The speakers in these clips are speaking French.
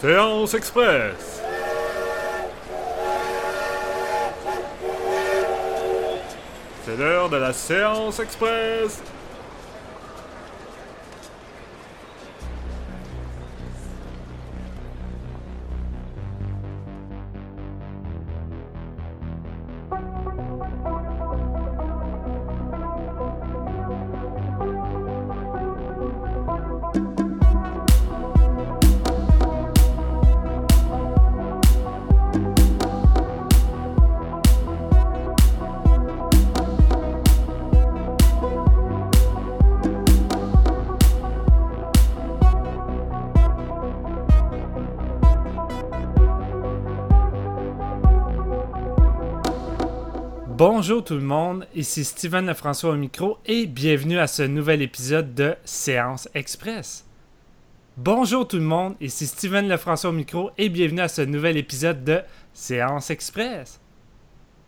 Séance Express. C'est l'heure de la séance express. Bonjour tout le monde, ici Steven Lefrançois au micro et bienvenue à ce nouvel épisode de Séance Express. Bonjour tout le monde, ici Steven Lefrançois au micro et bienvenue à ce nouvel épisode de Séance Express.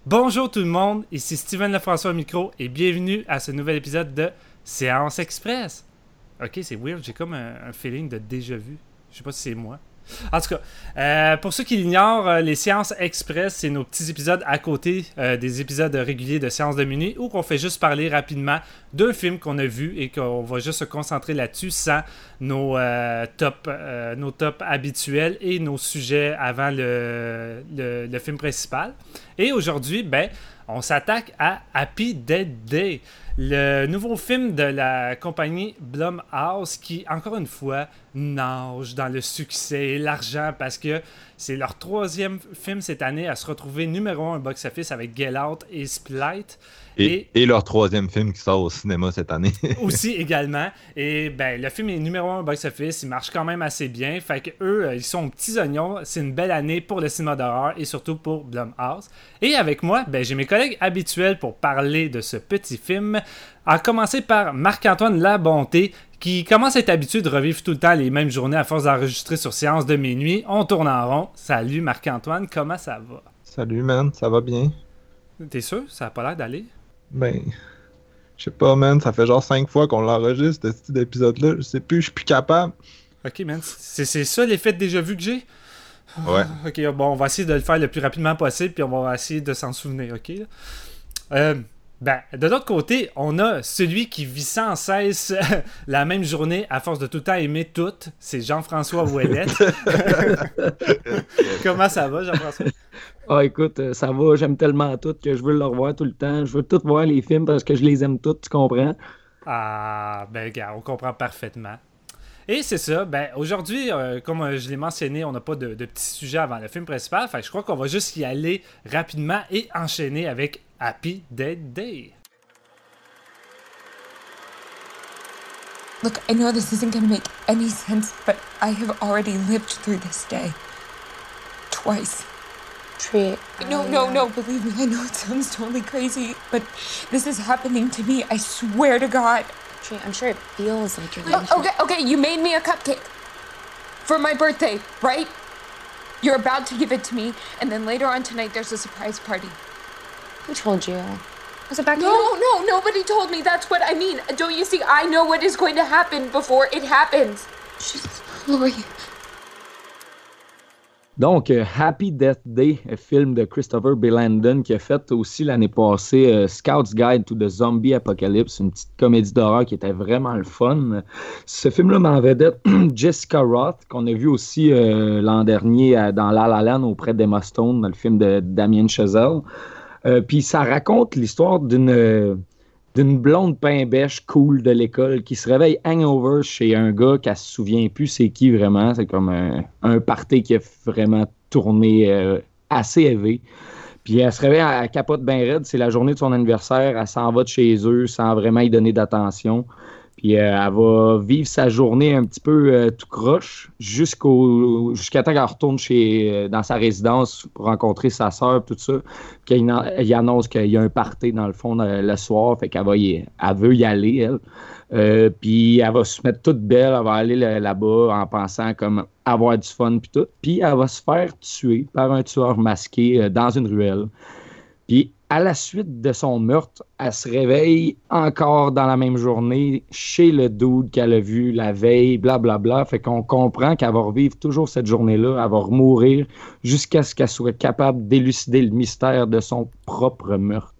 Bonjour tout le monde, ici Steven Lefrançois au micro et bienvenue à ce nouvel épisode de Séance Express. Ok, c'est weird, j'ai comme un, feeling de déjà vu. Je sais pas si c'est moi. En tout cas, euh, pour ceux qui l'ignorent, euh, les séances express, c'est nos petits épisodes à côté euh, des épisodes réguliers de séances de minuit où on fait juste parler rapidement d'un film qu'on a vu et qu'on va juste se concentrer là-dessus sans nos top nos tops habituels et nos sujets avant le, le film principal. Et aujourd'hui, ben, on s'attaque à Happy Dead Day, le nouveau film de la compagnie Blumhouse qui, encore une fois, nage dans le succès et l'argent parce que c'est leur troisième film cette année à se retrouver numéro un box-office avec Get Out et Split. Et, leur troisième film qui sort au cinéma cette année. aussi également. Et ben le film est numéro un box-office, il marche quand même assez bien. Fait que eux, euh, ils sont petits oignons. C'est une belle année pour le cinéma d'horreur et surtout pour Blumhouse. Et avec moi, ben, j'ai mes collègues habituels pour parler de ce petit film. À commencer par Marc-Antoine Labonté, qui commence à être habitué de revivre tout le temps les mêmes journées à force d'enregistrer sur séance de minuit. On tourne en rond. Salut Marc-Antoine, comment ça va? Salut man, ça va bien? T'es sûr? Ça a pas l'air d'aller? Ben, je sais pas, man, ça fait genre cinq fois qu'on l'enregistre, cet épisode-là. Je sais plus, je suis plus capable. Ok, man, c'est ça l'effet de déjà vu que j'ai? Ouais. ok, bon, on va essayer de le faire le plus rapidement possible, puis on va essayer de s'en souvenir, ok? Euh, ben, de l'autre côté, on a celui qui vit sans cesse la même journée à force de tout le temps aimer tout. C'est Jean-François Ouellette. Comment ça va, Jean-François? Ah, écoute, euh, ça va, j'aime tellement tout que je veux le revoir tout le temps. Je veux tout voir les films parce que je les aime tous, tu comprends? Ah, ben, gars, on comprend parfaitement. Et c'est ça, ben aujourd'hui, euh, comme euh, je l'ai mentionné, on n'a pas de, de petits sujets avant le film principal, fait je crois qu'on va juste y aller rapidement et enchaîner avec Happy Dead Day. Look, I know this isn't going to make any sense, but I have already lived through this day. Twice. Tree. No, no, no, believe me, I know it sounds totally crazy, but this is happening to me. I swear to God. Tree, I'm sure it feels like you're Oh, okay, okay, you made me a cupcake for my birthday, right? You're about to give it to me, and then later on tonight there's a surprise party. Who told you? Was it back No, no, nobody told me. That's what I mean. Don't you see? I know what is going to happen before it happens. Jesus, Lori. Donc, euh, Happy Death Day, un film de Christopher B. Landon qui a fait aussi l'année passée euh, Scout's Guide to the Zombie Apocalypse, une petite comédie d'horreur qui était vraiment le fun. Ce film-là m'en vedette Jessica Roth, qu'on a vu aussi euh, l'an dernier dans La La Land auprès d'Emma Stone, dans le film de Damien Chazelle. Euh, Puis ça raconte l'histoire d'une euh, blonde pain bêche cool de l'école qui se réveille hangover chez un gars qu'elle se souvient plus c'est qui vraiment. C'est comme un, un party qui a vraiment tourné euh, assez élevé. Puis elle se réveille, elle capote bien raide. C'est la journée de son anniversaire. Elle s'en va de chez eux sans vraiment y donner d'attention. Puis euh, elle va vivre sa journée un petit peu euh, tout croche jusqu'au jusqu'à temps qu'elle retourne euh, dans sa résidence pour rencontrer sa sœur, tout ça. Puis il annonce qu'il y a un party dans le fond le, soir. Fait qu'elle elle veut y aller, elle. Puis elle va se mettre toute belle, elle va aller là- là-bas en pensant comme avoir du fun puis tout. Puis elle va se faire tuer par un tueur masqué dans une ruelle. Puis à la suite de son meurtre, elle se réveille encore dans la même journée chez le dude qu'elle a vu la veille, blablabla. Bla, bla. Fait qu'on comprend qu'elle va revivre toujours cette journée-là, elle va mourir jusqu'à ce qu'elle soit capable d'élucider le mystère de son propre meurtre.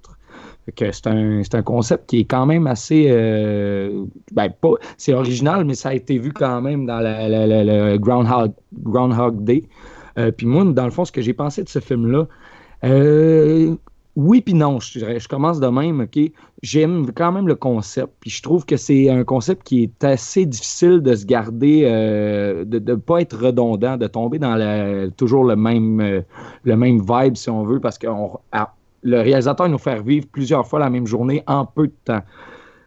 C'est un, un, concept qui est quand même assez. Euh, ben, pas, c'est original, mais ça a été vu quand même dans le Groundhog, Groundhog Day. Euh, puis moi, dans le fond, ce que j'ai pensé de ce film-là, euh, oui, puis non, je, commence de même, OK? J'aime quand même le concept, je trouve que c'est un concept qui est assez difficile de se garder, euh, de ne pas être redondant, de tomber dans la, toujours le même, euh, le même vibe, si on veut, parce que le réalisateur nous fait vivre plusieurs fois la même journée en peu de temps.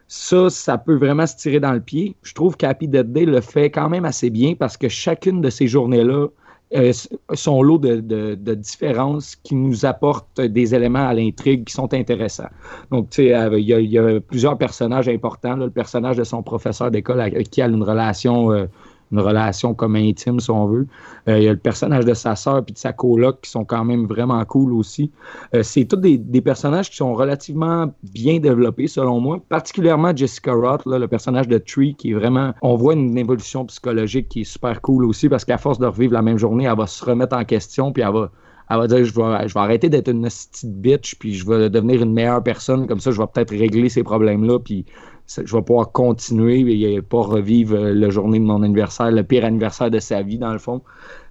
Ça, ça peut vraiment se tirer dans le pied. Je trouve qu'Happy Dead Day le fait quand même assez bien parce que chacune de ces journées-là euh, son lot de, de, différences qui nous apportent des éléments à l'intrigue qui sont intéressants. Donc, tu sais, euh, il y, a plusieurs personnages importants. le personnage de son professeur d'école qui a une relation euh, une relation comme intime, si on veut. Euh, il y a le personnage de sa sœur puis de sa coloc qui sont quand même vraiment cool aussi. Euh, c'est tous des, personnages qui sont relativement bien développés, selon moi. Particulièrement Jessica Roth, le personnage de Tree, qui est vraiment... On voit une évolution psychologique qui est super cool aussi, parce qu'à force de revivre la même journée, elle va se remettre en question, puis elle va elle va dire je vais, arrêter d'être une petite bitch, puis je vais devenir une meilleure personne, comme ça je vais peut-être régler ces problèmes-là, je vais pouvoir continuer et pas revivre euh, la journée de mon anniversaire, le pire anniversaire de sa vie, dans le fond.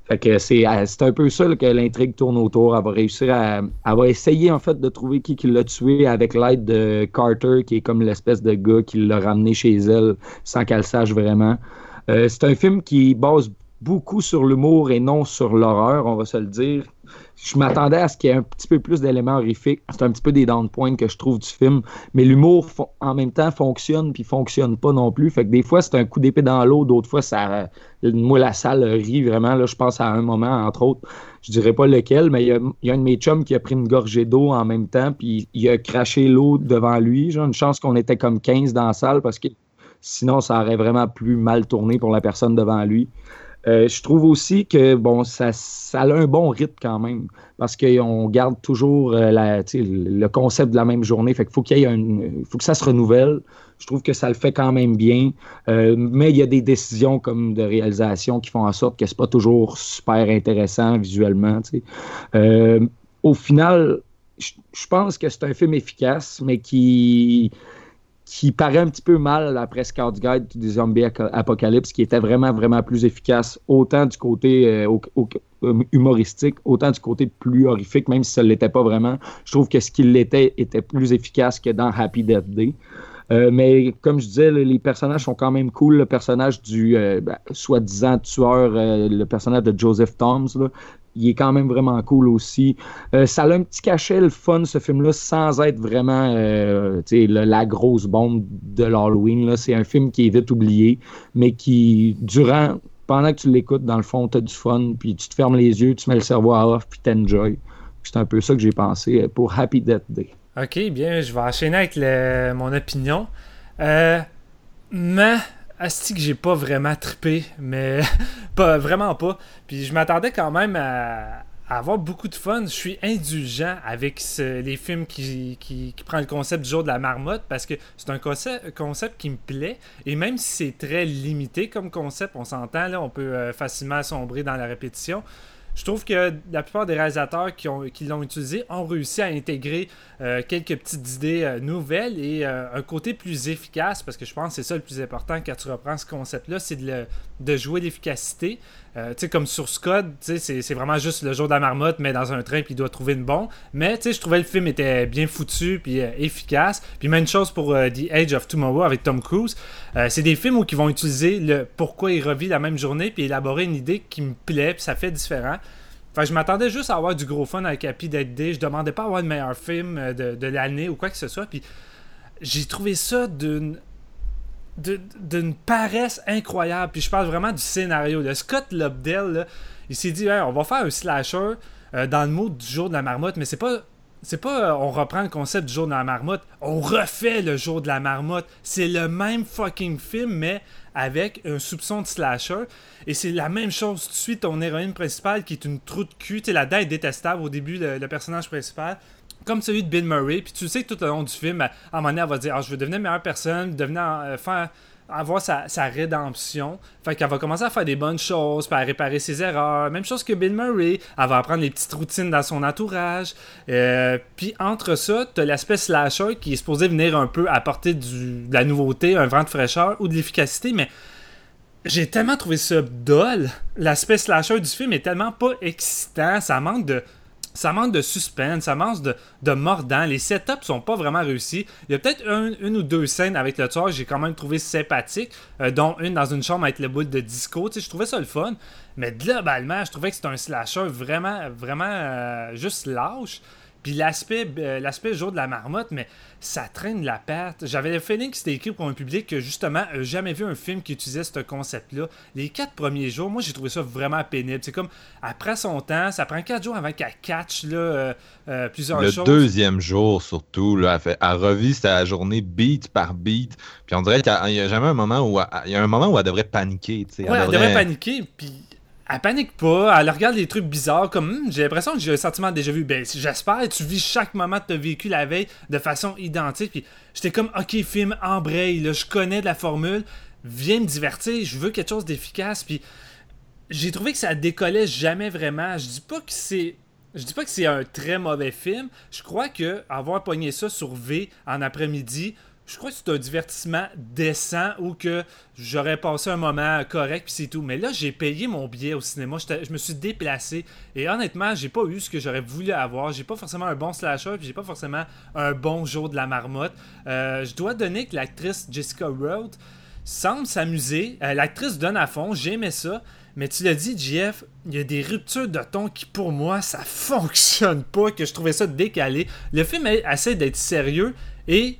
Fait que c'est, euh, un peu ça que l'intrigue tourne autour. Elle va réussir à. Elle va essayer en fait de trouver qui, l'a tué avec l'aide de Carter, qui est comme l'espèce de gars qui l'a ramené chez elle sans qu'elle sache vraiment. Euh, c'est un film qui base beaucoup sur l'humour et non sur l'horreur, on va se le dire je m'attendais à ce qu'il y ait un petit peu plus d'éléments horrifiques. C'est un petit peu des down points que je trouve du film. Mais l'humour, en même temps, fonctionne puis fonctionne pas non plus. Fait que des fois, c'est un coup d'épée dans l'eau. D'autres fois, ça, moi, la salle rit vraiment. Là, je pense à un moment, entre autres. Je dirais pas lequel, mais il y a, un de mes chums qui a pris une gorgée d'eau en même temps puis il a craché l'eau devant lui. J'ai une chance qu'on était comme 15 dans la salle parce que sinon, ça aurait vraiment plus mal tourné pour la personne devant lui. Euh, je trouve aussi que bon, ça, a un bon rythme quand même, parce qu'on garde toujours euh, le concept de la même journée. Fait qu'il faut faut que ça se renouvelle. Je trouve que ça le fait quand même bien. Euh, mais il y a des décisions comme de réalisation qui font en sorte que c'est pas toujours super intéressant visuellement. au final, je pense que c'est un film efficace, mais qui qui paraît un petit peu mal après Scout Guide des Zombies Apocalypse, qui était vraiment, vraiment plus efficace, autant du côté euh, euh, humoristique, autant du côté plus horrifique, même si ça ne l'était pas vraiment. Je trouve que ce qu'il l'était était plus efficace que dans Happy Death Day. Euh, mais comme je disais, les personnages sont quand même cool. Le personnage du ben, soi-disant tueur, le personnage de Joseph Toms, là, il est quand même vraiment cool aussi. Euh, ça a un petit cachet, le fun, ce film-là, sans être vraiment euh, la grosse bombe de l'Halloween. C'est un film qui est vite oublié, mais qui, durant, pendant que tu l'écoutes, dans le fond, tu as du fun, puis tu te fermes les yeux, tu mets le cerveau à off, puis t'enjoy. C'est un peu ça que j'ai pensé pour Happy Death Day. Ok, bien, je vais enchaîner avec mon opinion. Euh, mais Asti que j'ai pas vraiment trippé, mais pas vraiment pas. Puis je m'attendais quand même à, avoir beaucoup de fun. Je suis indulgent avec les films qui, qui, prennent le concept du jour de la marmotte parce que c'est un concept, concept, qui me plaît. Et même si c'est très limité comme concept, on s'entend, là, on peut euh, facilement sombrer dans la répétition je trouve que la plupart des réalisateurs qui, ont, qui l'ont utilisé ont réussi à intégrer euh, quelques petites idées euh, nouvelles et euh, un côté plus efficace, parce que je pense que c'est ça le plus important quand tu reprends ce concept-là, c'est de, de, jouer l'efficacité. Sais, comme sur Scott, c'est vraiment juste le jour de la marmotte, mais dans un train, puis il doit trouver une bombe. Mais tu je trouvais le film était bien foutu, puis efficace. Puis même chose pour The Age of Tomorrow avec Tom Cruise. c'est des films où ils vont utiliser le pourquoi il revit la même journée, puis élaborer une idée qui me plaît, puis ça fait différent. Enfin, je m'attendais juste à avoir du gros fun avec Happy Dead Day. Je demandais pas à avoir le meilleur film euh, de, l'année ou quoi que ce soit. Puis j'ai trouvé ça d'une d'une paresse incroyable. Puis je parle vraiment du scénario. Le Scott Lobdell, il s'est dit on va faire un slasher euh, dans le mode du jour de la marmotte, mais c'est pas. C'est pas euh, on reprend le concept du jour de la marmotte, on refait le jour de la marmotte. C'est le même fucking film, mais avec un soupçon de slasher. Et c'est la même chose. Tu suis ton héroïne principale qui est une trou de cul. La dent est détestable au début, le, personnage principal. Comme celui de Bill Murray. Puis tu sais que tout au long du film, à un moment donné, elle va dire ah, Je veux devenir meilleure personne, devenir, euh, faire, avoir sa, sa rédemption. Fait qu'elle va commencer à faire des bonnes choses, puis à réparer ses erreurs. Même chose que Bill Murray. Elle va apprendre les petites routines dans son entourage. Euh, puis entre ça, t'as l'aspect slasher qui est supposé venir un peu apporter du, de la nouveauté, un vent de fraîcheur ou de l'efficacité, mais j'ai tellement trouvé ça dole. L'aspect slasher du film est tellement pas excitant. Ça manque de ça manque de suspense, ça manque de, mordant. Les setups sont pas vraiment réussis. Il y a peut-être une ou deux scènes avec le tueur que j'ai quand même trouvé sympathique, euh, dont une dans une chambre avec le bout de disco. Tu je trouvais ça le fun. Mais globalement, je trouvais que c'était un slasher vraiment, vraiment euh, juste lâche. Puis l'aspect, euh, l'aspect jour de la marmotte, mais ça traîne la perte. J'avais le feeling que c'était écrit pour un public que justement n'a jamais vu un film qui utilisait ce concept-là. Les quatre premiers jours, moi j'ai trouvé ça vraiment pénible. C'est comme après son temps, ça prend quatre jours avant qu'elle catch là, euh, euh, plusieurs le choses. Le deuxième jour surtout, là, elle, fait, elle revit sa journée beat par beat. Puis on dirait qu'il n'y a, jamais un moment où elle, il y a un moment où elle devrait paniquer. Ouais, elle, elle devrait paniquer. Puis elle panique pas, elle regarde les trucs bizarres comme hmm, j'ai l'impression que j'ai un sentiment déjà vu. Ben j'espère tu vis chaque moment de ta vécu la veille de façon identique. Puis j'étais comme ok film embraye, là, je connais de la formule, viens me divertir, je veux quelque chose d'efficace. Puis j'ai trouvé que ça décollait jamais vraiment. Je dis pas que c'est je dis pas que c'est un très mauvais film. Je crois que avoir pogné ça sur V en après-midi, je crois que c'est un divertissement décent ou que j'aurais passé un moment correct puis c'est tout. Mais là, j'ai payé mon billet au cinéma, je me suis déplacé et honnêtement, j'ai pas eu ce que j'aurais voulu avoir. J'ai pas forcément un bon slasher puis j'ai pas forcément un bon jour de la marmotte. Euh, je dois donner que l'actrice Jessica Road semble s'amuser. Euh, l'actrice donne à fond, j'aimais ça. Mais tu l'as dit, JF, il y a des ruptures de ton qui, pour moi, ça fonctionne pas, que je trouvais ça décalé. Le film essaie d'être sérieux et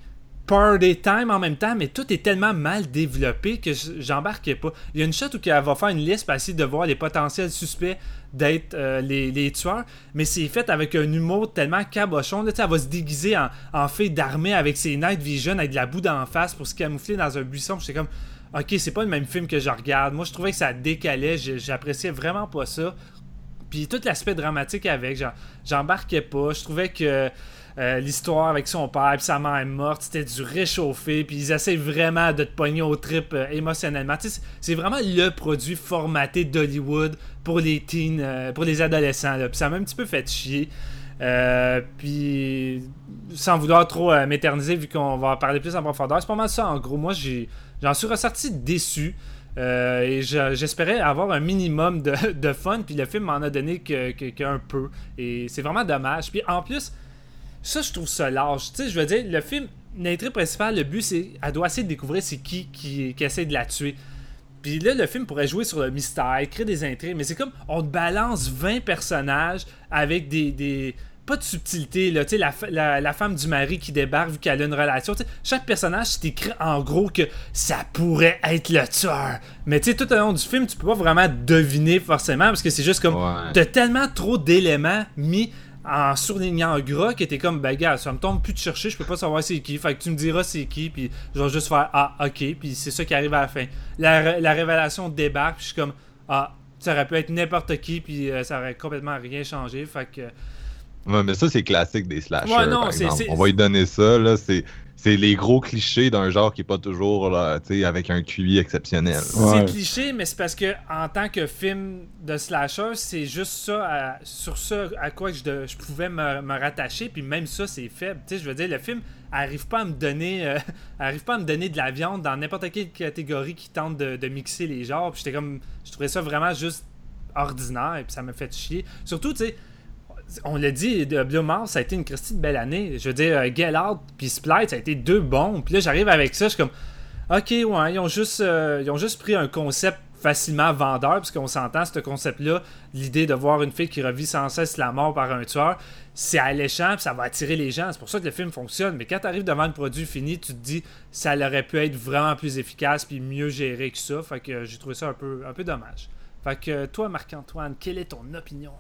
party time en même temps, mais tout est tellement mal développé que j'embarquais pas. Il y a une shot où elle va faire une liste pour essayer de voir les potentiels suspects d'être euh, les, tueurs, mais c'est fait avec un humour tellement cabochon. Là, elle va se déguiser en, en fille d'armée avec ses night vision, avec de la boue d'en face pour se camoufler dans un buisson. J'étais comme, ok, c'est pas le même film que je regarde. Moi, je trouvais que ça décalait, j'appréciais vraiment pas ça. Puis tout l'aspect dramatique avec, j'embarquais pas. Je trouvais que euh, l'histoire avec son père puis sa mère est morte, c'était du réchauffé, puis ils essaient vraiment de te pogner au trip euh, émotionnellement. c'est vraiment le produit formaté d'Hollywood pour les teens, euh, pour les adolescents. Puis ça m'a un petit peu fait chier. puis sans vouloir trop m'éterniser vu qu'on va en parler plus en profondeur, c'est pas mal ça en gros. Moi j'en suis ressorti déçu. et j'espérais avoir un minimum de, fun, puis le film m'en a donné qu'un que, peu. Et c'est vraiment dommage. Puis en plus, ça, je trouve ça large. Tu sais, je veux dire, le film, l'intrigue principale, le but, c'est. Elle doit essayer de découvrir c'est qui, qui qui essaie de la tuer. Puis là, le film pourrait jouer sur le mystère, créer des intrigues, mais c'est comme on te balance 20 personnages avec des. des pas de subtilité, là, tu sais, la, la, femme du mari qui débarque vu qu'elle a une relation. chaque personnage, c'est écrit en gros que ça pourrait être le tueur. Mais tu sais, tout au long du film, tu peux pas vraiment deviner forcément parce que c'est juste comme. T'as tellement trop d'éléments mis en surlignant en gras qui était comme ben gars ça me tombe plus de chercher je peux pas savoir c'est qui fait que tu me diras c'est qui puis je vais juste faire ah ok puis c'est ça qui arrive à la fin. La, la révélation débarque puis je suis comme ah ça aurait pu être n'importe qui puis euh, ça aurait complètement rien changé fait que ouais mais ça c'est classique des slashers ouais, non, on va lui donner ça là c'est c'est les gros clichés d'un genre qui est pas toujours là, avec un QI exceptionnel. C'est cliché, mais c'est parce que en tant que film de slasher, c'est juste ça sur ça à quoi je, je pouvais me, rattacher, puis même ça c'est faible. je veux dire, le film arrive pas à me donner, euh, arrive pas à me donner de la viande dans n'importe quelle catégorie qui tente de, mixer les genres. Puis j'étais comme, je trouvais ça vraiment juste ordinaire, et puis ça me fait chier. Surtout, tu sais on l'a dit, Blue Mars, ça a été une Christie de belle année. Je veux dire, euh, Get Out puis Splice, ça a été deux bons. Puis là, j'arrive avec ça, je suis comme, ok, ouais, ils ont juste, euh, ils ont juste pris un concept facilement vendeur, puisqu'on s'entend, ce concept-là, l'idée de voir une fille qui revit sans cesse la mort par un tueur, c'est alléchant, ça va attirer les gens. C'est pour ça que le film fonctionne. Mais quand tu devant le produit fini, tu te dis, ça aurait pu être vraiment plus efficace puis mieux géré que ça. Fait que j'ai trouvé ça un peu, un peu dommage. Fait que toi, Marc-Antoine, quelle est ton opinion?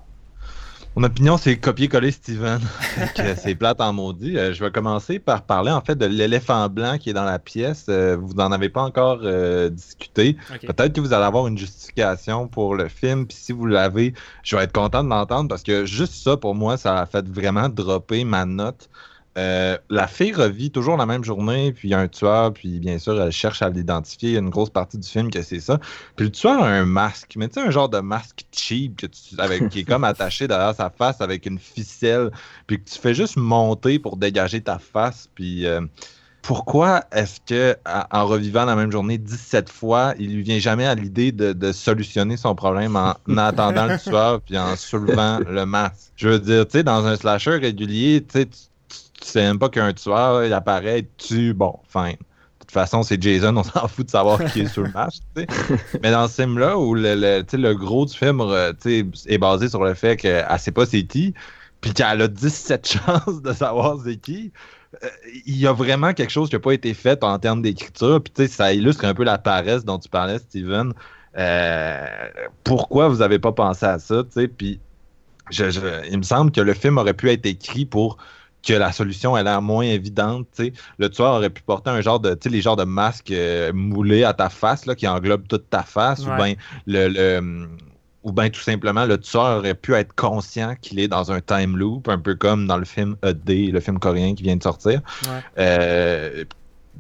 Mon opinion, c'est copier-coller Steven. Que c'est plate en maudit. Euh, je vais commencer par parler en fait de l'éléphant blanc qui est dans la pièce. Euh, vous n'en avez pas encore euh, discuté. Peut-être que vous allez avoir une justification pour le film. Puis si vous l'avez, je vais être content de l'entendre parce que juste ça, pour moi, ça a fait vraiment dropper ma note. Euh, la fille revit toujours la même journée, puis il y a un tueur, puis bien sûr, elle cherche à l'identifier. Il y a une grosse partie du film que c'est ça. Puis le tueur a un masque, mais tu sais, un genre de masque cheap que tu, avec, qui est comme attaché derrière sa face avec une ficelle, puis que tu fais juste monter pour dégager ta face. Puis euh, pourquoi est-ce que en revivant la même journée 17 fois, il lui vient jamais à l'idée de, de solutionner son problème en attendant le tueur puis en soulevant le masque? Je veux dire, tu sais, dans un slasher régulier, tu sais, tu sais même pas qu'un tueur, il apparaît, tu bon, fine. De toute façon, c'est Jason, on s'en fout de savoir qui est sur le match. Mais dans ce film-là, où le, le, le gros du film euh, est basé sur le fait qu'elle sait pas c'est qui, puis qu'elle a 17 chances de savoir c'est qui, euh, il y a vraiment quelque chose qui n'a pas été fait en termes d'écriture. Puis tu sais, ça illustre un peu la paresse dont tu parlais, Steven. Euh, pourquoi vous n'avez pas pensé à ça, tu sais? Puis je- je- il me semble que le film aurait pu être écrit pour que la solution ait l'air moins évidente. tu sais. Le tueur aurait pu porter un genre de, tu sais, les genres de masques euh, moulés à ta face là, qui englobent toute ta face, ou bien le, le- ou bien tout simplement le tueur aurait pu être conscient qu'il est dans un time loop, un peu comme dans le film Day, le film coréen qui vient de sortir. Ouais. Euh,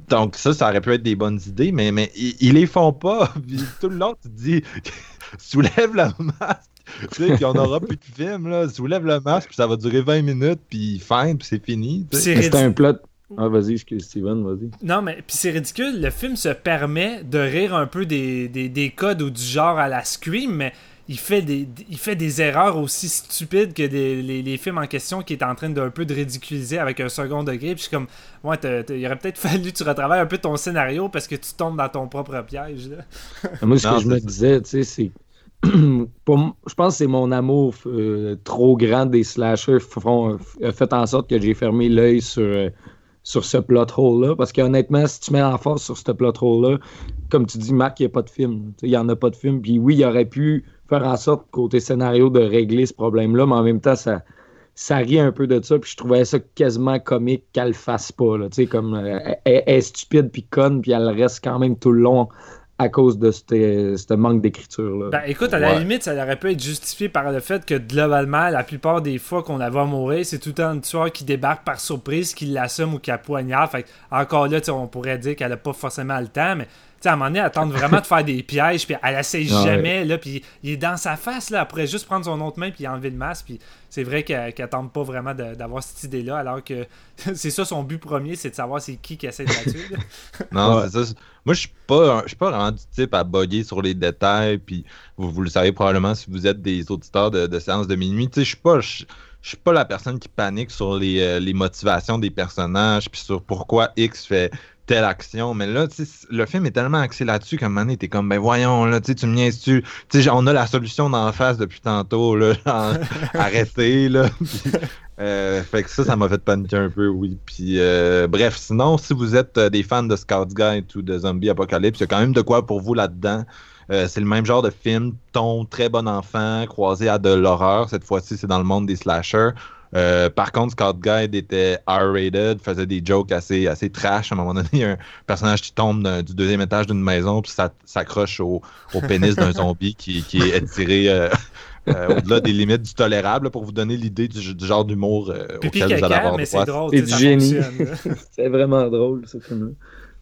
donc ça, ça aurait pu être des bonnes idées, mais, mais ils, ils les font pas. Tout le long, tu te dis, soulève le masque. Tu sais, puis on n'aura plus de film, là. Soulève le masque, puis ça va durer 20 minutes, puis fin, puis c'est fini. tu. C'est un plot. Ah, vas-y, excuse Steven, vas-y. Non, mais puis c'est ridicule. Le film se permet de rire un peu des, des, des codes ou du genre à la Scream, mais il fait des, il fait des erreurs aussi stupides que des- les, les films en question qui est en train d'un peu de ridiculiser avec un second degré. Puis je suis comme, ouais, il aurait peut-être fallu que tu retravailles un peu ton scénario parce que tu tombes dans ton propre piège. Là. Moi, ce Non, que je me disais, tu sais, c'est. Je pense que c'est mon amour euh, trop grand des slashers a fait en sorte que j'ai fermé l'œil sur, euh, sur ce plot hole-là. Parce qu'honnêtement, si tu mets en force sur ce plot hole-là, comme tu dis, Marc, il n'y a pas de film. Il n'y en a pas de film. Puis oui, il aurait pu faire en sorte, côté scénario, de régler ce problème-là, mais en même temps, ça, ça rit un peu de ça. Puis je trouvais ça quasiment comique qu'elle le fasse pas. Là. Comme euh, elle, elle est stupide puis conne, puis elle reste quand même tout le long à cause de ce manque d'écriture. là. Ben écoute, à la limite, ça aurait pu être justifié par le fait que globalement, la plupart des fois qu'on la voit mourir, c'est tout le temps un tueur qui débarque par surprise, qui l'assomme ou qui la poignarde. Fait que, encore là, tu sais, on pourrait dire qu'elle a pas forcément le temps, mais sais, à un moment donné, elle tente vraiment de faire des pièges, puis elle essaye Ouais. jamais, là, puis il est dans sa face, là, elle pourrait juste prendre son autre main puis enlever le masque, puis c'est vrai qu'elle qu'elle tente pas vraiment d'avoir cette idée-là, alors que c'est ça son but premier, c'est de savoir c'est qui qui essaie de la tuer. Non, Ouais. c'est ça. Moi, je suis pas, un- je suis pas vraiment du type à bugger sur les détails. Puis vous, vous le savez probablement si vous êtes des auditeurs de, de séances de minuit. Tu sais, je suis pas, je, je suis pas la personne qui panique sur les, euh, les motivations des personnages puis sur pourquoi X fait telle action. Mais là, le film est tellement axé là-dessus qu'à un moment donné, t'es comme, ben voyons, là, tu me niaises-tu? On a la solution d'en face depuis tantôt, là. genre, arrêtez, là. Puis, euh, fait que ça, ça m'a fait paniquer un peu, oui. Puis, euh, bref, sinon, si vous êtes euh, des fans de Scout's Guide ou de Zombie Apocalypse, il y a quand même de quoi pour vous là-dedans. Euh, c'est le même genre de film, ton très bon enfant, croisé à de l'horreur. Cette fois-ci, c'est dans le monde des slashers. Euh, par contre, Scout Guide était R-rated, faisait des jokes assez, assez trash. À un moment donné, il y a un personnage qui tombe du deuxième étage d'une maison puis ça s'accroche au, au pénis d'un zombie qui, qui est étiré euh, euh, au-delà des limites du tolérable là, pour vous donner l'idée du, du genre d'humour euh, auquel vous allez avoir droit. c'est drôle, Et du génie. C'est vraiment drôle, ce film-là.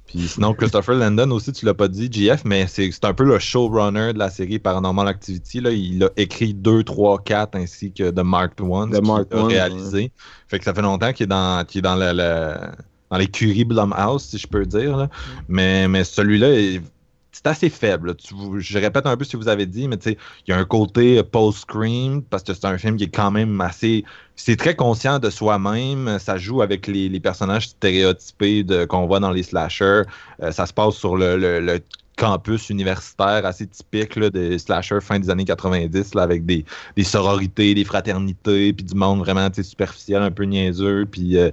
Puis sinon, Christopher Landon aussi, tu l'as pas dit, JF, mais c'est c'est un peu le showrunner de la série Paranormal Activity. Là. Il a écrit 2, 3, 4 ainsi que The Marked Ones The Marked a réalisé. Fait que ça fait longtemps qu'il est dans, qu'il est dans le, le- dans l'écurie Blumhouse, si je peux dire. là. Mais, mais celui-là, est- c'est assez faible. Tu- je répète un peu ce que vous avez dit, mais il y a un côté post-scream, parce que c'est un film qui est quand même assez... C'est très conscient de soi-même. Ça joue avec les, personnages stéréotypés qu'on voit dans les slashers. Euh, ça se passe sur le, campus universitaire assez typique là, des slashers fin des années 90, là, avec des, sororités, des fraternités, puis du monde vraiment superficiel, un peu niaiseux. Euh,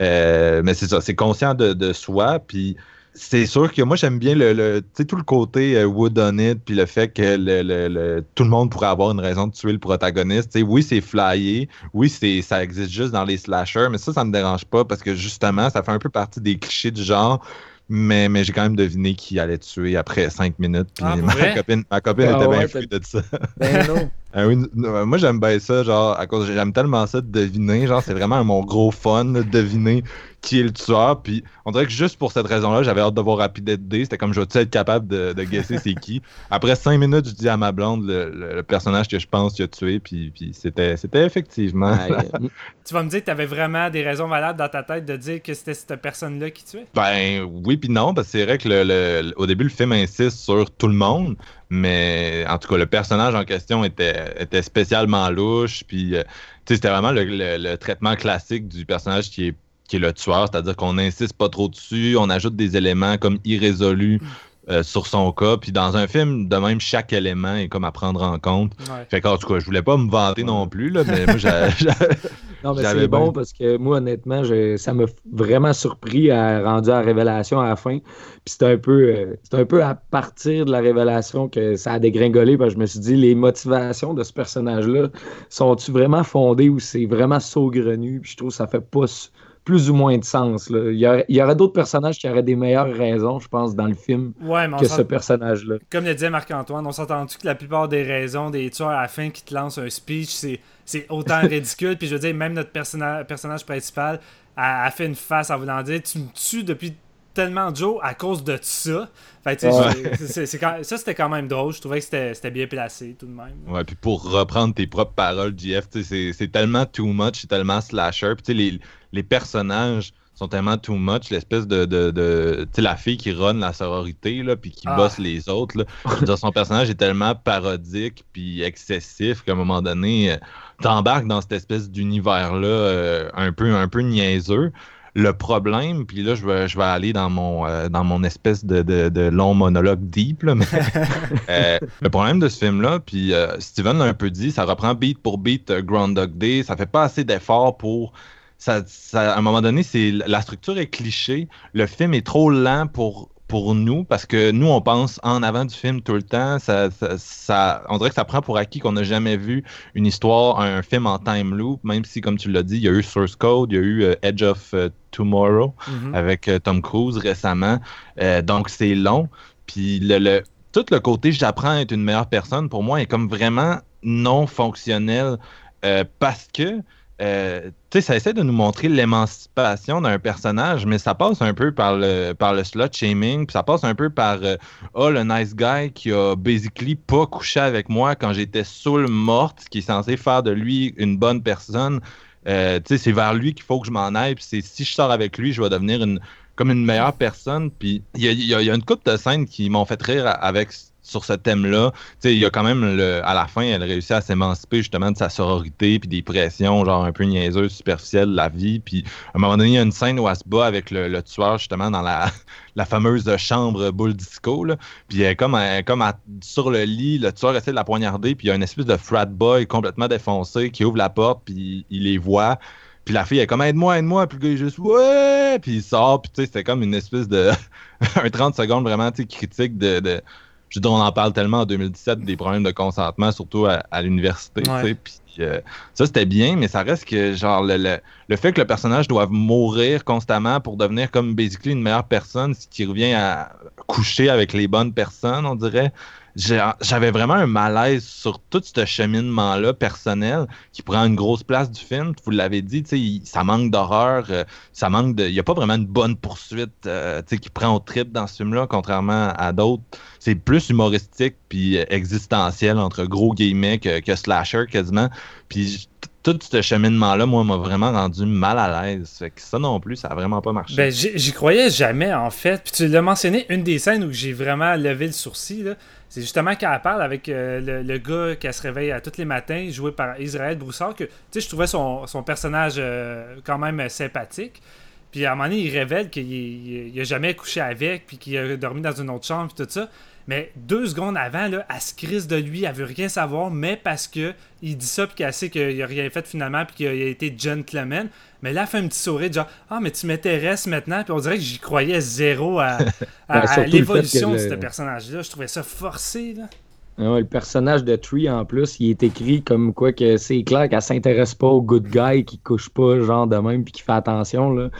euh, mais c'est ça, c'est conscient de, de soi. Puis c'est sûr que moi j'aime bien le, le tu sais, tout le côté euh, wood on it puis le fait que le, le- le- tout le monde pourrait avoir une raison de tuer le protagoniste. Tu sais, oui, c'est flyé, oui, c'est ça existe juste dans les slashers, mais ça, ça me dérange pas parce que justement, ça fait un peu partie des clichés du genre. Mais, mais j'ai quand même deviné qui allait tuer après cinq minutes. Puis Ah, ma copine, ma copine Ah était ouais, bien de ça. Ben non. Ah oui, moi j'aime bien ça, genre, à cause j'aime tellement ça de deviner, genre, c'est vraiment mon gros fun de deviner qui est le tueur. Puis on dirait que juste pour cette raison-là, j'avais hâte de voir Rapid D. C'était comme je vais être capable de, de guesser c'est qui? Après cinq minutes, je dis à ma blonde le, le- le personnage que je pense qu'il a tué, puis, puis c'était, c'était effectivement. Ouais, Tu vas me dire que tu avais vraiment des raisons valables dans ta tête de dire que c'était cette personne-là qui tuait? Ben oui puis non, parce que c'est vrai que le, le- le- au début le film insiste sur tout le monde, mais en tout cas le personnage en question était, était spécialement louche, puis euh, c'était vraiment le, traitement classique du personnage qui qui est le tueur, c'est-à-dire qu'on n'insiste pas trop dessus, on ajoute des éléments comme irrésolus euh, sur son cas, puis dans un film de même chaque élément est comme à prendre en compte. Ouais. Fait qu'en tout cas je voulais pas me vanter non plus là, mais moi j'ai- j'ai- Non, mais J'avais c'est bon parce que moi, honnêtement, je- ça m'a vraiment surpris à rendu à la révélation à la fin. Puis c'était un peu, euh, c'était un peu à partir de la révélation que ça a dégringolé. Parce que je me suis dit, les motivations de ce personnage-là sont-tu vraiment fondées ou c'est vraiment saugrenu? Puis je trouve que ça fait pas plus ou moins de sens. là. Il y aurait, d'autres personnages qui auraient des meilleures raisons, je pense, dans le film Ouais, que ce personnage-là. comme le disait Marc-Antoine, on s'entend-tu que la plupart des raisons des tueurs à la fin qui te lancent un speech, c'est, c'est autant ridicule? Puis je veux dire, même notre personnage, personnage principal a, a fait une face en voulant dire Tu me tues depuis tellement Joe à cause de ça. Fait quand- ça, c'était quand même drôle. Je trouvais que c'était, bien placé tout de même. Ouais, puis pour reprendre tes propres paroles, JF, c'est tellement too much, c'est tellement slasher. Puis les, les personnages sont tellement too much, l'espèce de, de, de- tu sais, la fille qui run la sororité, là, puis qui Ah. bosse les autres, là. Dire, son personnage est tellement parodique, puis excessif, qu'à un moment donné, euh, t'embarques dans cette espèce d'univers-là euh, un, peu, un peu niaiseux. Le problème, puis là, je vais, je vais aller dans mon, euh, dans mon espèce de, de- de long monologue deep, là, mais euh, le problème de ce film-là, puis euh, Steven l'a un peu dit, ça reprend beat pour beat Groundhog Day, ça fait pas assez d'efforts pour... Ça, ça- à un moment donné, c'est la structure est cliché, le film est trop lent pour pour nous parce que nous on pense en avant du film tout le temps ça, ça, ça- on dirait que ça prend pour acquis qu'on n'a jamais vu une histoire un film en time loop même si comme tu l'as dit il y a eu Source Code il y a eu euh, Edge of euh, Tomorrow Mhm. avec euh, Tom Cruise récemment. Donc, c'est long. Puis, le, le- tout le côté j'apprends à être une meilleure personne, pour moi, est comme vraiment non fonctionnel parce que, euh, ça essaie de nous montrer l'émancipation d'un personnage, mais ça passe un peu par le, par le slut shaming, puis ça passe un peu par euh, oh, le nice guy qui a basically pas couché avec moi quand j'étais saoul morte, qui est censé faire de lui une bonne personne. Euh, c'est vers lui qu'il faut que je m'en aille. Puis c'est si je sors avec lui, je vais devenir une comme une meilleure personne. Puis il y y a une couple de scènes qui m'ont fait rire avec sur ce thème-là. Il y a quand même le, à la fin, elle réussit à s'émanciper justement de sa sororité puis des pressions genre un peu niaiseuses, superficielles la vie. Puis à un moment donné, il y a une scène où elle se bat avec le, tueur justement dans la, la fameuse chambre boule disco. Là. Puis elle comme, elle comme sur le lit, le tueur essaie de la poignarder, puis il y a une espèce de frat boy complètement défoncé qui ouvre la porte, puis il les voit. Puis la fille est comme aide-moi, aide-moi, puis le gars est juste ouais, puis il sort, puis tu sais, c'était comme une espèce de un 30 secondes vraiment critique de, de je veux dire, on en parle tellement en 2017 des problèmes de consentement, surtout à, à l'université, Ouais. puis euh, ça c'était bien, mais ça reste que genre le, le, le fait que le personnage doive mourir constamment pour devenir comme basically une meilleure personne, ce qui revient à coucher avec les bonnes personnes, on dirait. J'avais vraiment un malaise sur tout ce cheminement-là personnel qui prend une grosse place du film. Vous l'avez dit, ça manque d'horreur, euh, ça manque de. Il n'y a pas vraiment une bonne poursuite euh, qui prend au trip dans ce film-là, contrairement à d'autres. C'est plus humoristique puis euh, existentiel, entre gros guillemets, que, que slasher quasiment. Puis tout ce cheminement-là, moi, m'a vraiment rendu mal à l'aise. Fait que ça non plus, ça a vraiment pas marché. Ben, j'y croyais jamais, en fait. Puis tu l'as mentionné, une des scènes où j'ai vraiment levé le sourcil, là, c'est justement quand elle parle avec euh, le, le gars qui se réveille à tous les matins, joué par Israël Broussard, que tu sais, je trouvais son, son personnage euh, quand même euh, sympathique. Puis à un moment donné, il révèle qu'il il- il a jamais couché avec, puis qu'il a dormi dans une autre chambre, puis tout ça. Mais deux secondes avant, là, elle se crise de lui, elle veut rien savoir, mais parce que il dit ça, puis qu'elle sait qu'il a rien fait finalement, puis qu'il a été gentleman. Mais là, elle fait un petit sourire, genre, ah, mais tu m'intéresses maintenant, puis on dirait que j'y croyais zéro à, à- Ben, à l'évolution de ce personnage-là. Je trouvais ça forcé, là. Ah ouais, le personnage de Tree, en plus, il est écrit comme quoi que c'est clair qu'elle s'intéresse pas au good guy qui couche pas, genre de même, puis qui fait attention. Là.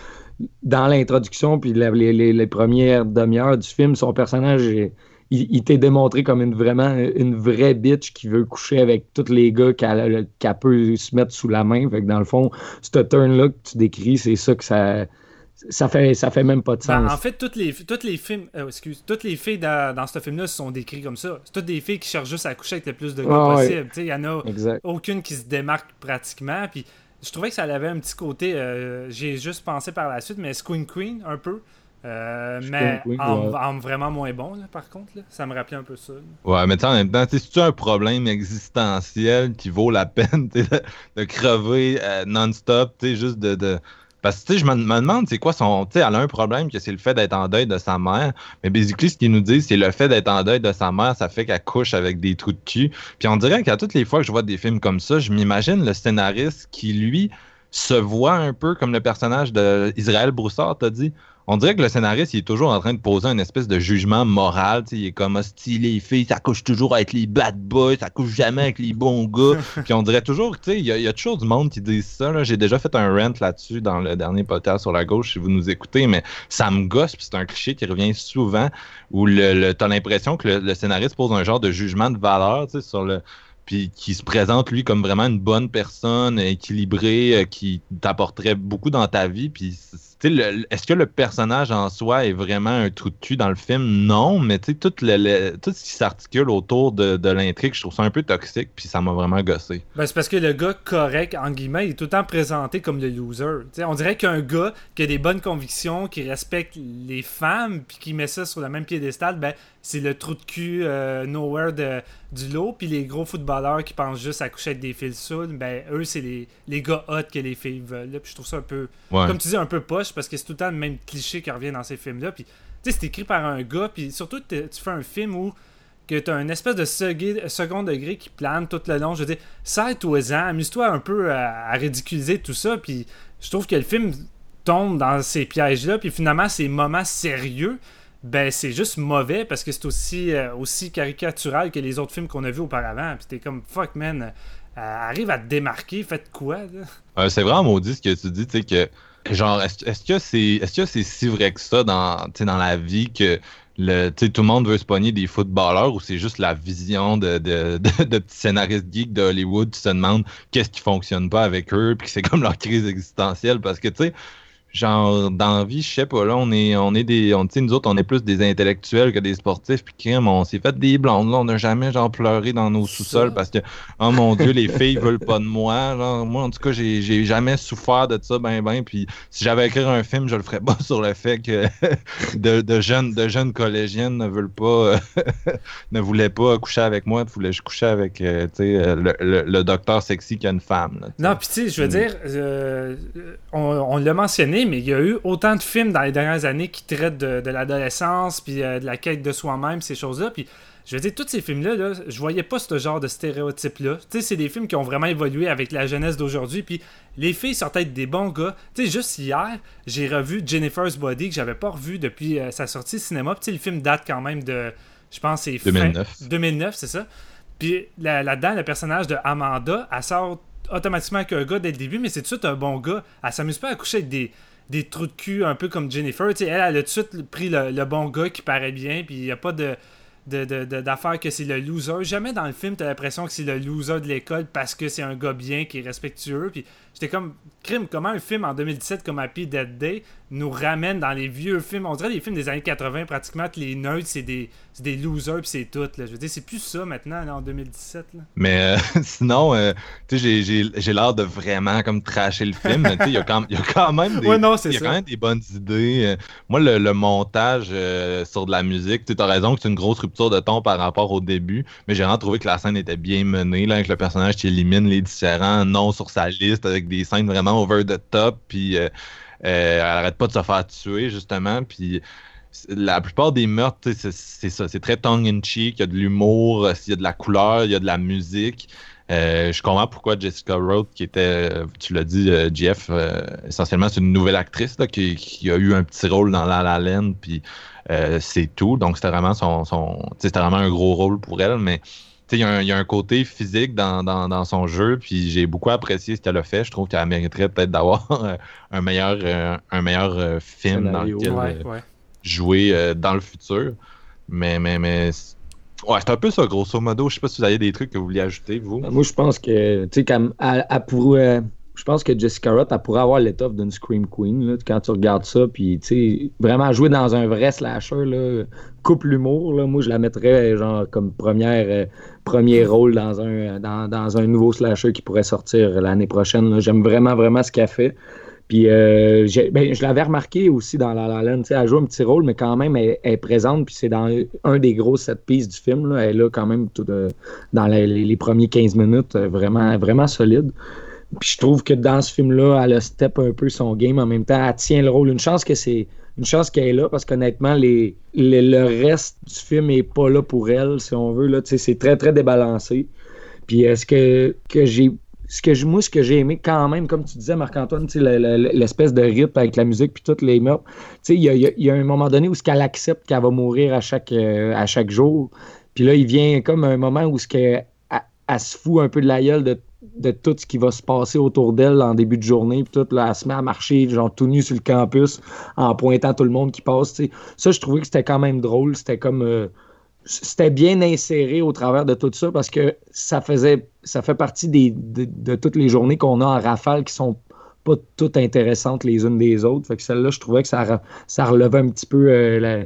Dans l'introduction, puis les- les premières demi-heures du film, son personnage, est- il, il t'est démontré comme une vraiment une vraie bitch qui veut coucher avec tous les gars qu'elle peut se mettre sous la main. Fait que dans le fond, ce turn-là que tu décris, c'est ça que ça. Ça fait, ça fait même pas de Ben, sens. en fait, toutes les, toutes les films, euh, excuse, toutes les filles dans, dans ce film-là sont décrites comme ça. C'est toutes des filles qui cherchent juste à coucher avec le plus de gars Ah possible. Il y en a Exact. aucune qui se démarque pratiquement. Puis je trouvais que ça avait un petit côté. euh, J'ai juste pensé par la suite, mais Squeen Queen un peu. Euh, mais en, ouais. en vraiment moins bon, là, par contre. Là. Ça me rappelait un peu ça. là. Ouais, mais tu sais, en même temps, c'est-tu un problème existentiel qui vaut la peine de, de crever euh, non-stop, tu sais, juste de. de- Parce que tu sais, je me, me demande, c'est quoi son. Tu sais, elle a un problème que c'est le fait d'être en deuil de sa mère. Mais basically, ce qu'ils nous disent, c'est le fait d'être en deuil de sa mère, ça fait qu'elle couche avec des trous de cul. Puis on dirait qu'à toutes les fois que je vois des films comme ça, je m'imagine le scénariste qui, lui, se voit un peu comme le personnage d'Israël Broussard, t'as dit. On dirait que le scénariste, il est toujours en train de poser une espèce de jugement moral. Il est comme, hostie, les filles, ça couche toujours avec les bad boys, ça couche jamais avec les bons gars. Puis on dirait toujours, tu sais, il y, a- il y a toujours du monde qui dit ça. J'ai déjà fait un rant là-dessus dans le dernier podcast sur la gauche, si vous nous écoutez, mais ça me gosse, puis c'est un cliché qui revient souvent, où le, le- t'as l'impression que le, le scénariste pose un genre de jugement de valeur, tu sais, sur le puis qui se présente lui comme vraiment une bonne personne, équilibrée, euh, qui t'apporterait beaucoup dans ta vie. Puis, est-ce que le personnage en soi est vraiment un trou de cul dans le film? Non, mais tu sais, tout, le, le- tout ce qui s'articule autour de, de l'intrigue, je trouve ça un peu toxique, puis ça m'a vraiment gossé. Ben, c'est parce que le gars correct, en guillemets, il est tout le temps présenté comme le loser. On dirait qu'un gars qui a des bonnes convictions, qui respecte les femmes, puis qui met ça sur le même piédestal, ben, c'est le trou de cul euh, nowhere de, du lot. Puis les gros footballeurs qui pensent juste à coucher avec des fils saouls, ben, eux, c'est les, les gars hot que les filles veulent. Puis je trouve ça un peu, Ouais. comme tu dis, un peu poche, parce que c'est tout le temps le même cliché qui revient dans ces films-là. Puis, tu sais, c'est écrit par un gars, puis surtout, tu fais un film où que tu as un espèce de second degré qui plane tout le long. Je veux dire, sers-toi-en, amuse-toi un peu à, ridiculiser tout ça. Puis je trouve que le film tombe dans ces pièges-là. Puis finalement, ces moments sérieux, ben c'est juste mauvais parce que c'est aussi, euh, aussi caricatural que les autres films qu'on a vus auparavant. Puis t'es comme, fuck man, euh, arrive à te démarquer, faites quoi c'est vraiment maudit ce que tu dis, tu sais, que genre, est-ce est-ce que c'est est-ce que c'est si vrai que ça dans, dans la vie que le, tout le monde veut se pogner des footballeurs ou c'est juste la vision de, de, de, de petits scénaristes geeks de Hollywood qui se demandent qu'est-ce qui fonctionne pas avec eux, puis que c'est comme leur crise existentielle? Parce que, tu sais, genre, dans la vie, je sais pas, là, on est, on est des, on, nous autres, on est plus des intellectuels que des sportifs, puis crème, on s'est fait des blondes, là, on n'a jamais, genre, pleuré dans nos sous-sols parce que, oh mon Dieu, les filles veulent pas de moi, genre, moi, en tout cas, j'ai, j'ai jamais souffert de ça, ben, ben, puis si j'avais écrit un film, je le ferais pas sur le fait que de, de jeunes, de jeunes collégiennes ne veulent pas, euh, ne voulaient pas coucher avec moi, voulaient je couchais avec, euh, tu sais, euh, le, le, le docteur sexy qui a une femme, là. Non, puis tu sais, je veux Mm. dire, euh, on, on l'a mentionné, mais il y a eu autant de films dans les dernières années qui traitent de, de l'adolescence, puis euh, de la quête de soi-même, ces choses-là. Puis je veux dire, tous ces films-là, là, je voyais pas ce genre de stéréotype-là. Tu sais, c'est des films qui ont vraiment évolué avec la jeunesse d'aujourd'hui. Puis les filles sortaient être des bons gars. Tu sais, juste hier, j'ai revu Jennifer's Body, que j'avais pas revu depuis euh, sa sortie cinéma. Puis tu sais, le film date quand même de, je pense, c'est fin- 2009. 2009, c'est ça. Puis là- là-dedans, le personnage de Amanda, elle sort automatiquement avec un gars dès le début, mais c'est tout de suite un bon gars. Elle s'amuse pas à coucher avec des, des trous de cul un peu comme Jennifer. Tu sais, elle, elle a tout de suite pris le, bon gars qui paraît bien, puis il n'y a pas de de- de- de- d'affaires que c'est le loser. Jamais dans le film, t'as l'impression que c'est le loser de l'école parce que c'est un gars bien qui est respectueux. Puis j'étais comme, crime, comment un film en 2017 comme Happy Dead Day nous ramène dans les vieux films? On dirait les films des années 80, pratiquement, que les nerds, c'est des, c'est des losers, puis c'est tout. Là. Je veux dire, c'est plus ça maintenant, là, en 2017. Là. Mais euh, sinon, euh, tu sais, j'ai- l'air de vraiment comme tracher le film, mais tu sais, il y, a quand- il y a quand même des, Ouais, non, y a quand même des bonnes idées. Euh, Moi, le, le montage euh, sur de la musique, tu as raison que c'est une grosse rupture de ton par rapport au début, mais j'ai vraiment trouvé que la scène était bien menée, là, avec le personnage qui élimine les différents noms sur sa liste, avec des scènes vraiment over the top, puis euh, euh, elle arrête pas de se faire tuer, justement, puis la plupart des meurtres, c'est ça, c'est très tongue-in-cheek, il y a de l'humour, il y a de la couleur, il y a de la musique. Euh, je comprends pourquoi Jessica Roth, qui était, tu l'as dit, Jeff, essentiellement c'est une nouvelle actrice là, qui, a eu un petit rôle dans La La puis c'est tout. Donc c'était vraiment son, son c'était vraiment un gros rôle pour elle, mais il y, y, a un côté physique dans, dans, dans son jeu, puis j'ai beaucoup apprécié ce qu'elle a fait. Je trouve qu'elle mériterait peut-être d'avoir un meilleur, un meilleur film dans lequel ouais, ouais jouer euh, dans le futur. Mais, mais, mais ouais, c'est un peu ça, grosso modo. Je sais pas si vous avez des trucs que vous vouliez ajouter, vous. Moi, je pense que, tu sais, elle, elle pourrait. Je pense que Jessica Roth, pourrait avoir l'étoffe d'une Scream Queen là, quand tu regardes ça. Puis, vraiment jouer dans un vrai slasher, là, coupe l'humour. Moi, je la mettrais genre comme première, euh, premier rôle dans un, dans, dans, un nouveau slasher qui pourrait sortir l'année prochaine. J'aime vraiment, vraiment ce qu'elle fait. Puis euh, ben, je l'avais remarqué aussi dans La La Land. Elle joue un petit rôle, mais quand même, elle, est présente. Puis c'est dans un des gros set pieces du film. Là. Elle est là quand même tout dans les, premiers 15 minutes, euh, vraiment, vraiment solide. Puis je trouve que dans ce film-là, elle a step un peu son game. En même temps, elle tient le rôle. Une chance que c'est une chance qu'elle est là parce qu'honnêtement, les, le reste du film est pas là pour elle, si on veut. Là, c'est très, très débalancé. Puis est-ce que, que j'ai ce que moi, ce que j'ai aimé quand même, comme tu disais, Marc-Antoine, l'espèce de rythme avec la musique puis toutes les meurtres, il y a, y a, un moment donné où ce qu'elle accepte qu'elle va mourir à chaque, euh, à chaque jour. Puis là, il vient comme un moment où ce qu'elle elle, se fout un peu de la gueule de, de, tout ce qui va se passer autour d'elle en début de journée. Puis tout, là, elle se à marcher, genre tout nu sur le campus, en pointant tout le monde qui passe. Ça, je trouvais que c'était quand même drôle. C'était comme. Euh, c'était bien inséré au travers de tout ça parce que ça faisait ça fait partie des, de, toutes les journées qu'on a en rafale qui sont pas toutes intéressantes les unes des autres. Fait que celle-là, je trouvais que ça, ça relevait un petit peu euh, la,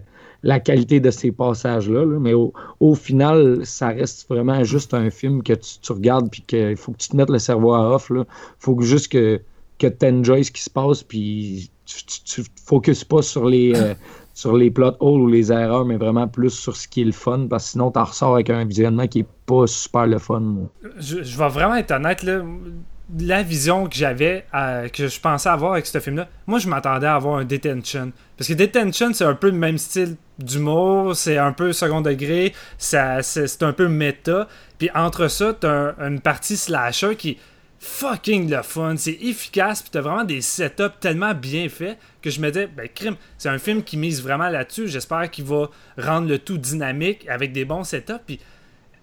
qualité de ces passages-là. Mais au, final, ça reste vraiment juste un film que tu, regardes puis qu'il faut que tu te mettes le cerveau à off. Il faut juste que, que tu enjoys ce qui se passe puis tu, ne focuses pas sur les, euh, sur les plot holes ou les erreurs, mais vraiment plus sur ce qui est le fun, parce que sinon, t'en ressors avec un visionnement qui est pas super le fun. Je, vais vraiment être honnête, là. La vision que j'avais, euh, que je pensais avoir avec ce film-là, moi je m'attendais à avoir un Detention. Parce que Detention, c'est un peu le même style d'humour, c'est un peu second degré, c'est un peu méta. Puis entre ça, t'as une partie slasher qui fucking le fun, c'est efficace, puis t'as vraiment des setups tellement bien faits que je me disais, ben crime, c'est un film qui mise vraiment là-dessus, j'espère qu'il va rendre le tout dynamique avec des bons setups, puis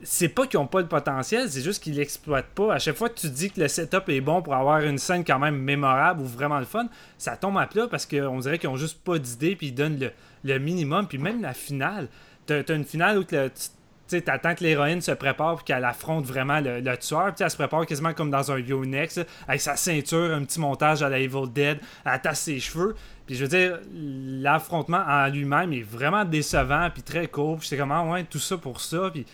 c'est pas qu'ils ont pas le potentiel, c'est juste qu'ils l'exploitent pas. À chaque fois que tu dis que le setup est bon pour avoir une scène quand même mémorable ou vraiment le fun, ça tombe à plat parce qu'on dirait qu'ils ont juste pas d'idée puis ils donnent le, minimum. Puis même la finale, t'as as une finale où tu t'attends que l'héroïne se prépare et qu'elle affronte vraiment le, tueur. Puis elle se prépare quasiment comme dans un Yonex, avec sa ceinture, un petit montage à la Evil Dead, elle tasse ses cheveux. Puis je veux dire, l'affrontement en lui-même est vraiment décevant puis très court. Puis j'étais comme, ah ouais, tout ça pour ça. Puis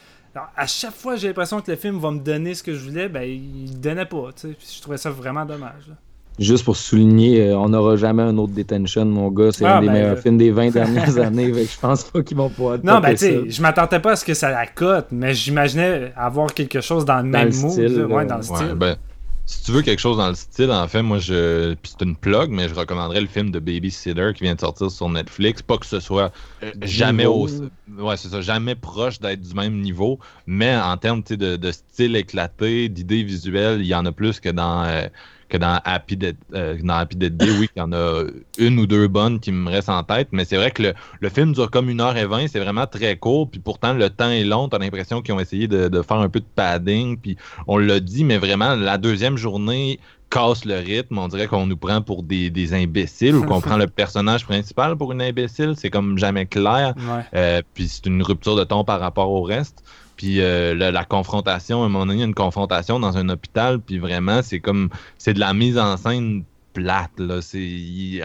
à chaque fois, j'ai l'impression que le film va me donner ce que je voulais, ben il donnait pas. Je trouvais ça vraiment dommage. Juste pour souligner, euh, on n'aura jamais un autre Detention, mon gars. C'est ah, un des ben, meilleurs films des 20 dernières années. je pense pas qu'ils vont pouvoir. Non, ben tu sais, je m'attendais pas à ce que ça la cote, mais j'imaginais avoir quelque chose dans le même style, ouais, dans le style. Ben, si tu veux quelque chose dans le style, en fait, moi, je. Puis c'est une plug, mais je recommanderais le film de Babysitter qui vient de sortir sur Netflix. Pas que ce soit euh, jamais au. Ouais, c'est ça, jamais proche d'être du même niveau, mais en termes de, de style éclaté, d'idées visuelles, il y en a plus que dans. Euh, que dans Happy Dead, euh, dans Happy Dead Day, oui, qu'il y en a une ou deux bonnes qui me restent en tête, mais c'est vrai que le, film dure comme une heure et vingt, c'est vraiment très court, puis pourtant le temps est long, t'as l'impression qu'ils ont essayé de, faire un peu de padding, puis on l'a dit, mais vraiment, la deuxième journée casse le rythme, on dirait qu'on nous prend pour des, imbéciles ou qu'on prend le personnage principal pour une imbécile, c'est comme jamais clair, euh, puis c'est une rupture de ton par rapport au reste. Puis euh, la, confrontation, à un moment donné, il y a une confrontation dans un hôpital, puis vraiment, c'est comme, c'est de la mise en scène plate, là.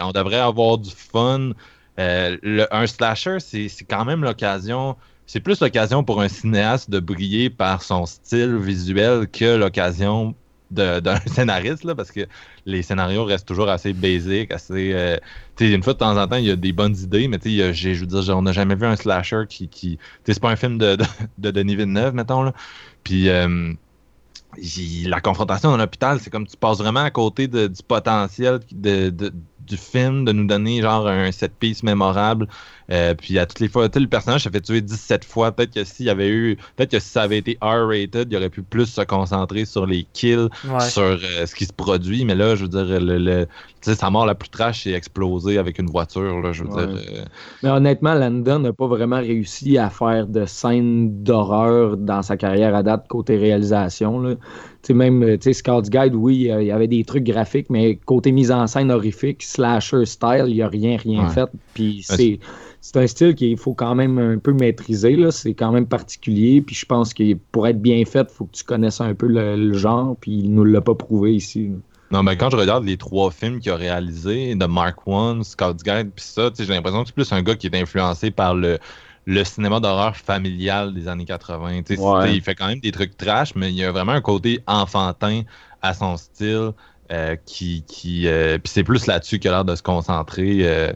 on devrait avoir du fun. Euh, un slasher, c'est quand même l'occasion, c'est plus l'occasion pour un cinéaste de briller par son style visuel que l'occasion d'un scénariste, là, parce que les scénarios restent toujours assez basiques, assez. Euh, une fois de temps en temps, il y a des bonnes idées, mais je veux dire, on n'a jamais vu un slasher qui. qui c'est pas un film de, de, Denis Villeneuve, mettons. Là. Puis. Euh, la confrontation dans l'hôpital, c'est comme tu passes vraiment à côté du potentiel de, du film, de nous donner genre un set piece mémorable. Euh, puis à toutes les fois, tu sais, le personnage s'est fait tuer 17 fois. Peut-être que s'il y avait eu, peut-être que si ça avait été R-rated, il aurait pu plus se concentrer sur les kills, Ouais. sur euh, ce qui se produit. Mais là, je veux dire, le, le- tu sais, sa mort la plus trash, c'est explosé avec une voiture. Là, je veux Ouais. dire. euh, Mais honnêtement, Landon n'a pas vraiment réussi à faire de scènes d'horreur dans sa carrière à date côté réalisation. Là. Tu sais, même euh, tu sais, Scout's Guide, oui, euh, il y avait des trucs graphiques, mais côté mise en scène horrifique, slasher style, il n'y a rien, rien Ouais. fait. Puis c'est. C'est un style qu'il faut quand même un peu maîtriser. là. C'est quand même particulier. Puis je pense que pour être bien fait, il faut que tu connaisses un peu le, le genre. Puis il nous l'a pas prouvé ici. là. Non, mais quand je regarde les trois films qu'il a réalisés, de Mark One, Scout's Guide, puis ça, j'ai l'impression que c'est plus un gars qui est influencé par le, le cinéma d'horreur familial des années 80. Tu sais, Ouais. c'est- Il fait quand même des trucs trash, mais il y a vraiment un côté enfantin à son style euh, qui. qui euh, puis c'est plus là-dessus qu'il a l'air de se concentrer. euh,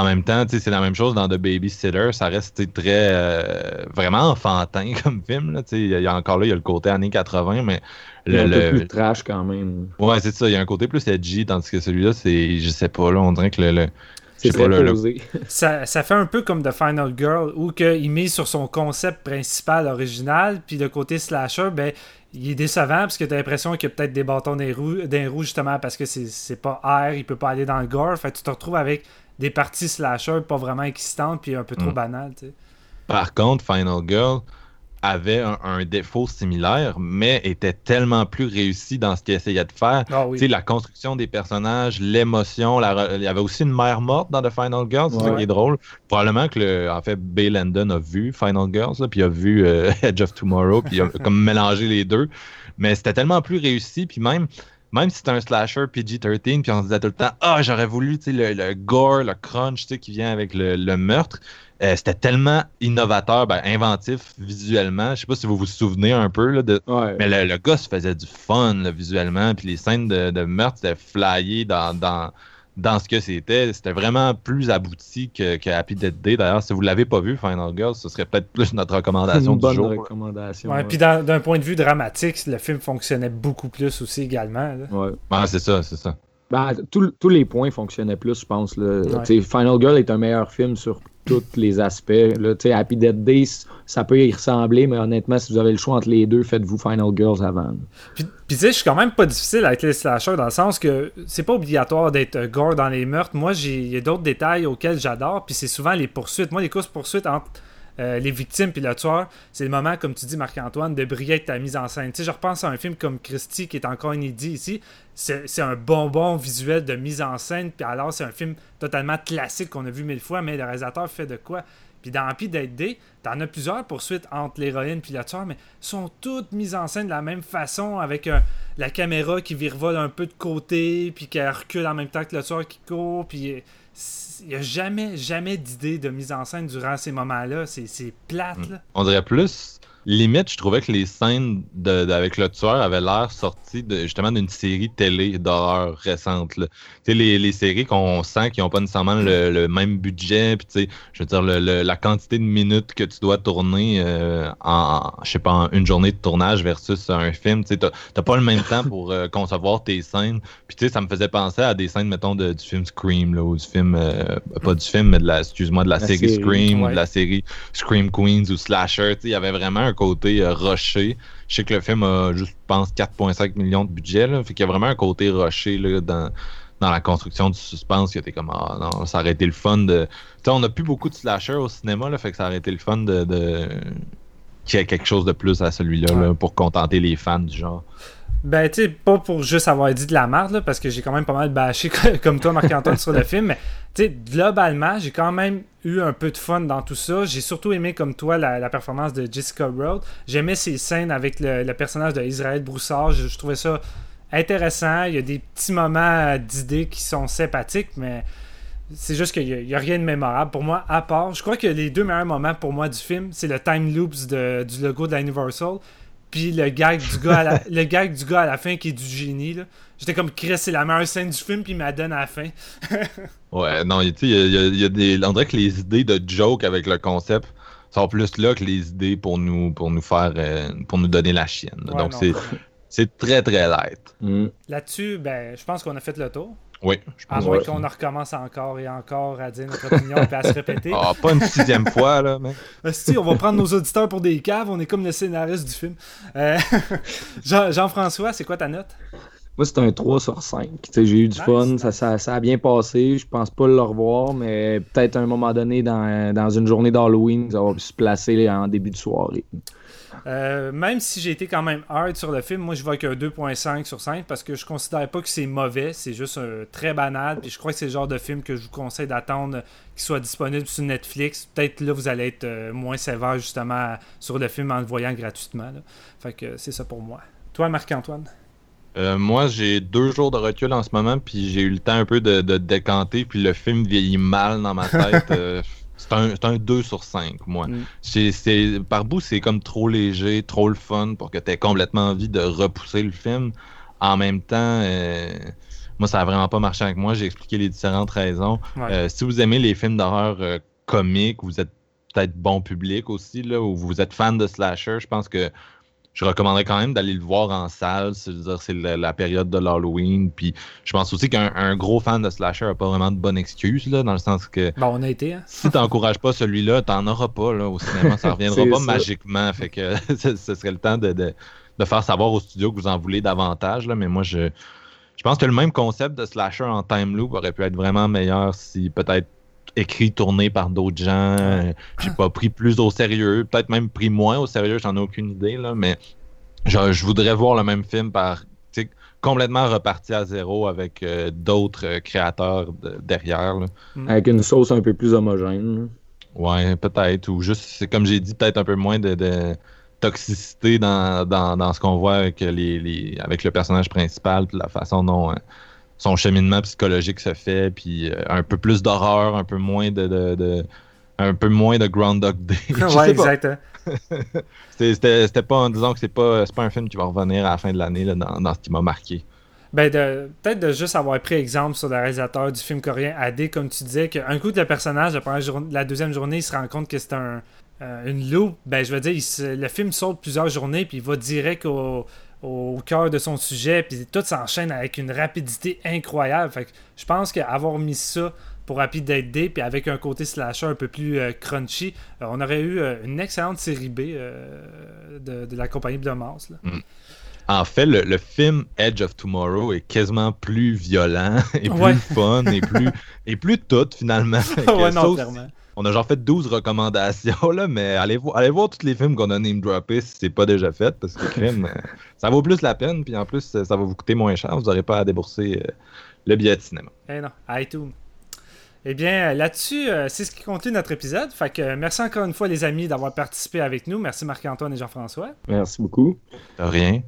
en même temps, c'est la même chose dans The Babysitter. Ça reste très euh, vraiment enfantin comme film. Là, il y a encore là, il y a le côté années 80, mais le, un peu le- plus trash quand même. Ouais, c'est ça. Il y a un côté plus edgy, tandis que celui-là, c'est. Je sais pas, là, on dirait que le. le- C'est pas, très le-. Ça, ça fait un peu comme The Final Girl, où que il mise sur son concept principal original, puis le côté slasher, ben, il est décevant parce que t'as l'impression qu'il y a peut-être des bâtons des roues, des roues justement parce que c'est c'est pas air, il peut pas aller dans le gore. Fait tu te retrouves avec des parties slasher pas vraiment excitantes, puis un peu trop Mm. banales, tu sais. Par contre, Final Girl avait un, un défaut similaire, mais était tellement plus réussi dans ce qu'il essayait de faire. Ah oui. Tu sais, la construction des personnages, l'émotion, la re- il y avait aussi une mère morte dans The Final Girls, c'est ça qui est drôle. Probablement que, le, en fait, Bay Landon a vu Final Girls, puis il a vu euh, Edge of Tomorrow, puis il a comme mélangé les deux. Mais c'était tellement plus réussi, puis même, même si c'était un slasher PG-13, puis on se disait tout le temps, ah, j'aurais voulu, le, le gore, le crunch, qui vient avec le, le meurtre. Euh, c'était tellement innovateur, ben, inventif visuellement. Je sais pas si vous vous souvenez un peu là, de, Ouais. mais le, le gars se faisait du fun là, visuellement, puis les scènes de, de meurtre étaient flyées dans, dans, dans ce que c'était. C'était vraiment plus abouti que, que Happy Death Day. D'ailleurs, si vous l'avez pas vu, Final Girl, ce serait peut-être plus notre recommandation une du bonne jour. recommandation. Ouais, ouais. Puis dans- d'un point de vue dramatique, le film fonctionnait beaucoup plus aussi également. là. Ouais. Ouais, c'est ça, c'est ça. Ben, tout- tous les points fonctionnaient plus, je pense. Là. Final Girl est un meilleur film sur tous les aspects. Là. Happy Death Day, c- ça peut y ressembler, mais honnêtement, si vous avez le choix entre les deux, faites-vous Final Girls avant. Puis, tu sais, je suis quand même pas difficile avec les slashers dans le sens que c'est pas obligatoire d'être gore dans les meurtres. Moi, il y a d'autres détails auxquels j'adore, puis c'est souvent les poursuites. Moi, les courses poursuites entre euh, les victimes puis le tueur, c'est le moment, comme tu dis, Marc-Antoine, de briller avec ta mise en scène. Tu sais, je repense à un film comme Christie qui est encore inédit ici. C'est un bonbon visuel de mise en scène, puis alors c'est un film totalement classique qu'on a vu mille fois, mais le réalisateur fait de quoi? Puis dans Happy Death Day, t'en as plusieurs poursuites entre l'héroïne puis le tueur, mais sont toutes mises en scène de la même façon, avec euh, la caméra qui virevole un peu de côté, puis qu'elle recule en même temps que le tueur qui court, puis euh, il n'y a jamais, jamais d'idée de mise en scène durant ces moments-là. C'est c'est plate, là. On dirait plus. Limite, je trouvais que les scènes de, de- avec le tueur avaient l'air sorties de, justement d'une série télé d'horreur récente. Tu sais, les, les séries qu'on sent qui n'ont pas nécessairement le, le même budget, puis tu sais, je veux dire, le- le- la quantité de minutes que tu dois tourner euh, en, en, je sais pas, en une journée de tournage versus un film, tu sais, t'as pas le même temps pour euh, concevoir tes scènes. Puis tu sais, ça me faisait penser à des scènes, mettons, de- du film Scream, là, ou du film, euh, pas du film, mais de la, excuse-moi, de la, La série, série, Scream, ou de la série Scream Queens ou Slasher, tu sais, il y avait vraiment un côté euh, rushé. Je sais que le film a juste, je pense, 4,5 millions de budget, là, fait qu'il y a vraiment un côté rushé là, dans, dans la construction du suspense qui était comme, ah non, ça aurait été le fun de... Tu sais, on n'a plus beaucoup de slasher au cinéma, là, fait que ça aurait été le fun de... de... qu'il y ait quelque chose de plus à celui-là là, pour contenter les fans du genre. Ben, tu sais, pas pour juste avoir dit de la merde, là, parce que j'ai quand même pas mal bâché comme toi, Marc-Antoine, sur le film, mais tu sais, globalement, j'ai quand même eu un peu de fun dans tout ça. J'ai surtout aimé, comme toi, la, la performance de Jessica Road. J'aimais ses scènes avec le, le personnage de Israël Broussard. Je, je trouvais ça intéressant. Il y a des petits moments d'idées qui sont sympathiques, mais c'est juste qu'il n'y a, rien de mémorable pour moi, à part. Je crois que les deux meilleurs moments pour moi du film, c'est le time loops de- du logo de la Universal, puis le gag du gars à la, le gag du gars à la fin qui est du génie. J'étais comme Chris, c'est la meilleure scène du film, puis il m'a donné à la fin. Ouais, non, tu sais, il y a, y des... On dirait que les idées de joke avec le concept sont plus là que les idées pour nous, pour nous faire... euh, pour nous donner la chienne. Ouais, Donc c'est... C'est très très light. Mm. Là-dessus, ben, je pense qu'on a fait le tour. Oui, je À pense moins que qu'on en recommence encore et encore à dire notre opinion et à se répéter. Ah, pas une sixième fois, là, mais. Si, on va prendre nos auditeurs pour des caves, on est comme le scénariste du film. Euh, Jean- Jean-François, c'est quoi ta note? Moi, c'est un 3 sur 5. Tu sais, J'ai eu du Nice. fun, ça, ça, ça a bien passé. Je pense pas le revoir, mais peut-être à un moment donné, dans, dans une journée d'Halloween, ça va se placer en début de soirée. Euh, même si j'ai été quand même hard sur le film, moi je vois qu'un 2.5 sur 5 parce que je considère pas que c'est mauvais, c'est juste un très banal. Puis je crois que c'est le genre de film que je vous conseille d'attendre qu'il soit disponible sur Netflix. Peut-être là vous allez être euh, moins sévère justement sur le film en le voyant gratuitement. là. Fait que c'est ça pour moi. Toi, Marc-Antoine? Euh, moi, j'ai deux jours de recul en ce moment, puis j'ai eu le temps un peu de, de décanter, puis le film vieillit mal dans ma tête. Euh, c'est un, c'est un 2 sur 5, moi. Mm. Par bout, c'est comme trop léger, trop le fun pour que tu aies complètement envie de repousser le film. En même temps, euh, moi, ça a vraiment pas marché avec moi. J'ai expliqué les différentes raisons. Ouais. Si vous aimez les films d'horreur comiques, vous êtes peut-être bon public aussi, là, ou vous êtes fan de slasher, je pense que je recommanderais quand même d'aller le voir en salle. C'est-à-dire, c'est la, la période de l'Halloween. Puis je pense aussi qu'un un gros fan de slasher n'a pas vraiment de bonne excuse, là, dans le sens que Bon, on a été. Hein? si t'encourages pas celui-là, t'en auras pas là, au cinéma. Ça reviendra C'est pas ça. magiquement. Fait que ce, ce serait le temps de, de, de faire savoir au studio que vous en voulez davantage. Là, mais moi, je, je pense que le même concept de slasher en time loop aurait pu être vraiment meilleur si peut-être écrit, tourné par d'autres gens. euh, J'ai pas pris plus au sérieux. Peut-être même pris moins au sérieux, j'en ai aucune idée. Là, mais je, je voudrais voir le même film par complètement reparti à zéro avec euh, d'autres euh, créateurs de- derrière. là. Avec une sauce un peu plus homogène. Ouais, peut-être. Ou juste, c'est comme j'ai dit, peut-être un peu moins de, de toxicité dans, dans, dans ce qu'on voit avec, les, les- avec le personnage principal, puis la façon dont euh, son cheminement psychologique se fait, puis euh, un peu plus d'horreur, un peu moins de, de, de- un peu moins de Groundhog Day. Ouais, exact. hein. C'était- pas, disons que c'est pas, pas un film qui va revenir à la fin de l'année là, dans, dans ce qui m'a marqué. Ben, peut-être de juste avoir pris exemple sur le réalisateur du film coréen AD, comme tu disais, qu'un coup de le personnage, la, première la deuxième journée, il se rend compte que c'est un, euh, une loupe. Ben, je veux dire, il se- le film saute plusieurs journées, puis il va direct au, au cœur de son sujet, puis tout s'enchaîne avec une rapidité incroyable. Fait que je pense qu'avoir mis ça pour Happy Dead Day, puis avec un côté slasher un peu plus euh, crunchy, euh, on aurait eu euh, une excellente série B de, de la compagnie Blumhouse. là. En fait, le, le film Edge of Tomorrow est quasiment plus violent et plus Ouais. fun et plus, et plus tout finalement. Ouais, non, clairement. On a genre fait 12 recommandations, là, mais allez, vo- allez voir tous les films qu'on a name droppés si c'est pas déjà fait, parce que crime, ça vaut plus la peine, puis en plus, ça va vous coûter moins cher, vous n'aurez pas à débourser euh, le billet de cinéma. Eh non, iTunes. Eh bien, euh, là-dessus, euh, c'est ce qui conclut notre épisode. Fait que euh, merci encore une fois, les amis, d'avoir participé avec nous. Merci Marc-Antoine et Jean-François. Merci beaucoup. De rien.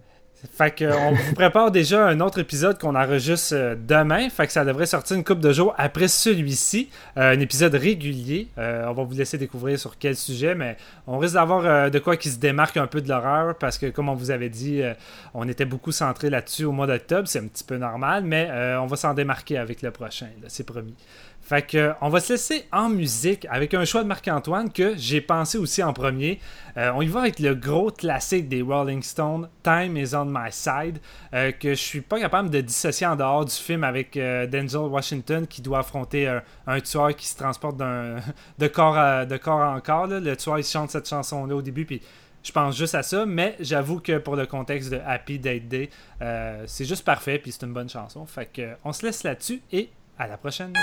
Fait que, euh, on vous prépare déjà un autre épisode qu'on enregistre euh, demain. Fait que ça devrait sortir une couple de jours après celui-ci. Euh, un épisode régulier. Euh, on va vous laisser découvrir sur quel sujet, mais on risque d'avoir de quoi qui se démarque un peu de l'horreur parce que, comme on vous avait dit, on était beaucoup centré là-dessus au mois d'octobre. C'est un petit peu normal, mais on va s'en démarquer avec le prochain. C'est promis. Fait que, euh, on va se laisser en musique avec un choix de Marc-Antoine que j'ai pensé aussi en premier. Euh, on y va avec le gros classique des Rolling Stones, Time is on my side, euh, que je suis pas capable de dissocier en dehors du film avec Denzel Washington qui doit affronter un tueur qui se transporte de, corps à- corps en corps. Le tueur il chante cette chanson-là au début, puis je pense juste à ça, mais j'avoue que pour le contexte de Happy Date Day, c'est juste parfait, puis c'est une bonne chanson. Fait que, on se laisse là-dessus et à la prochaine.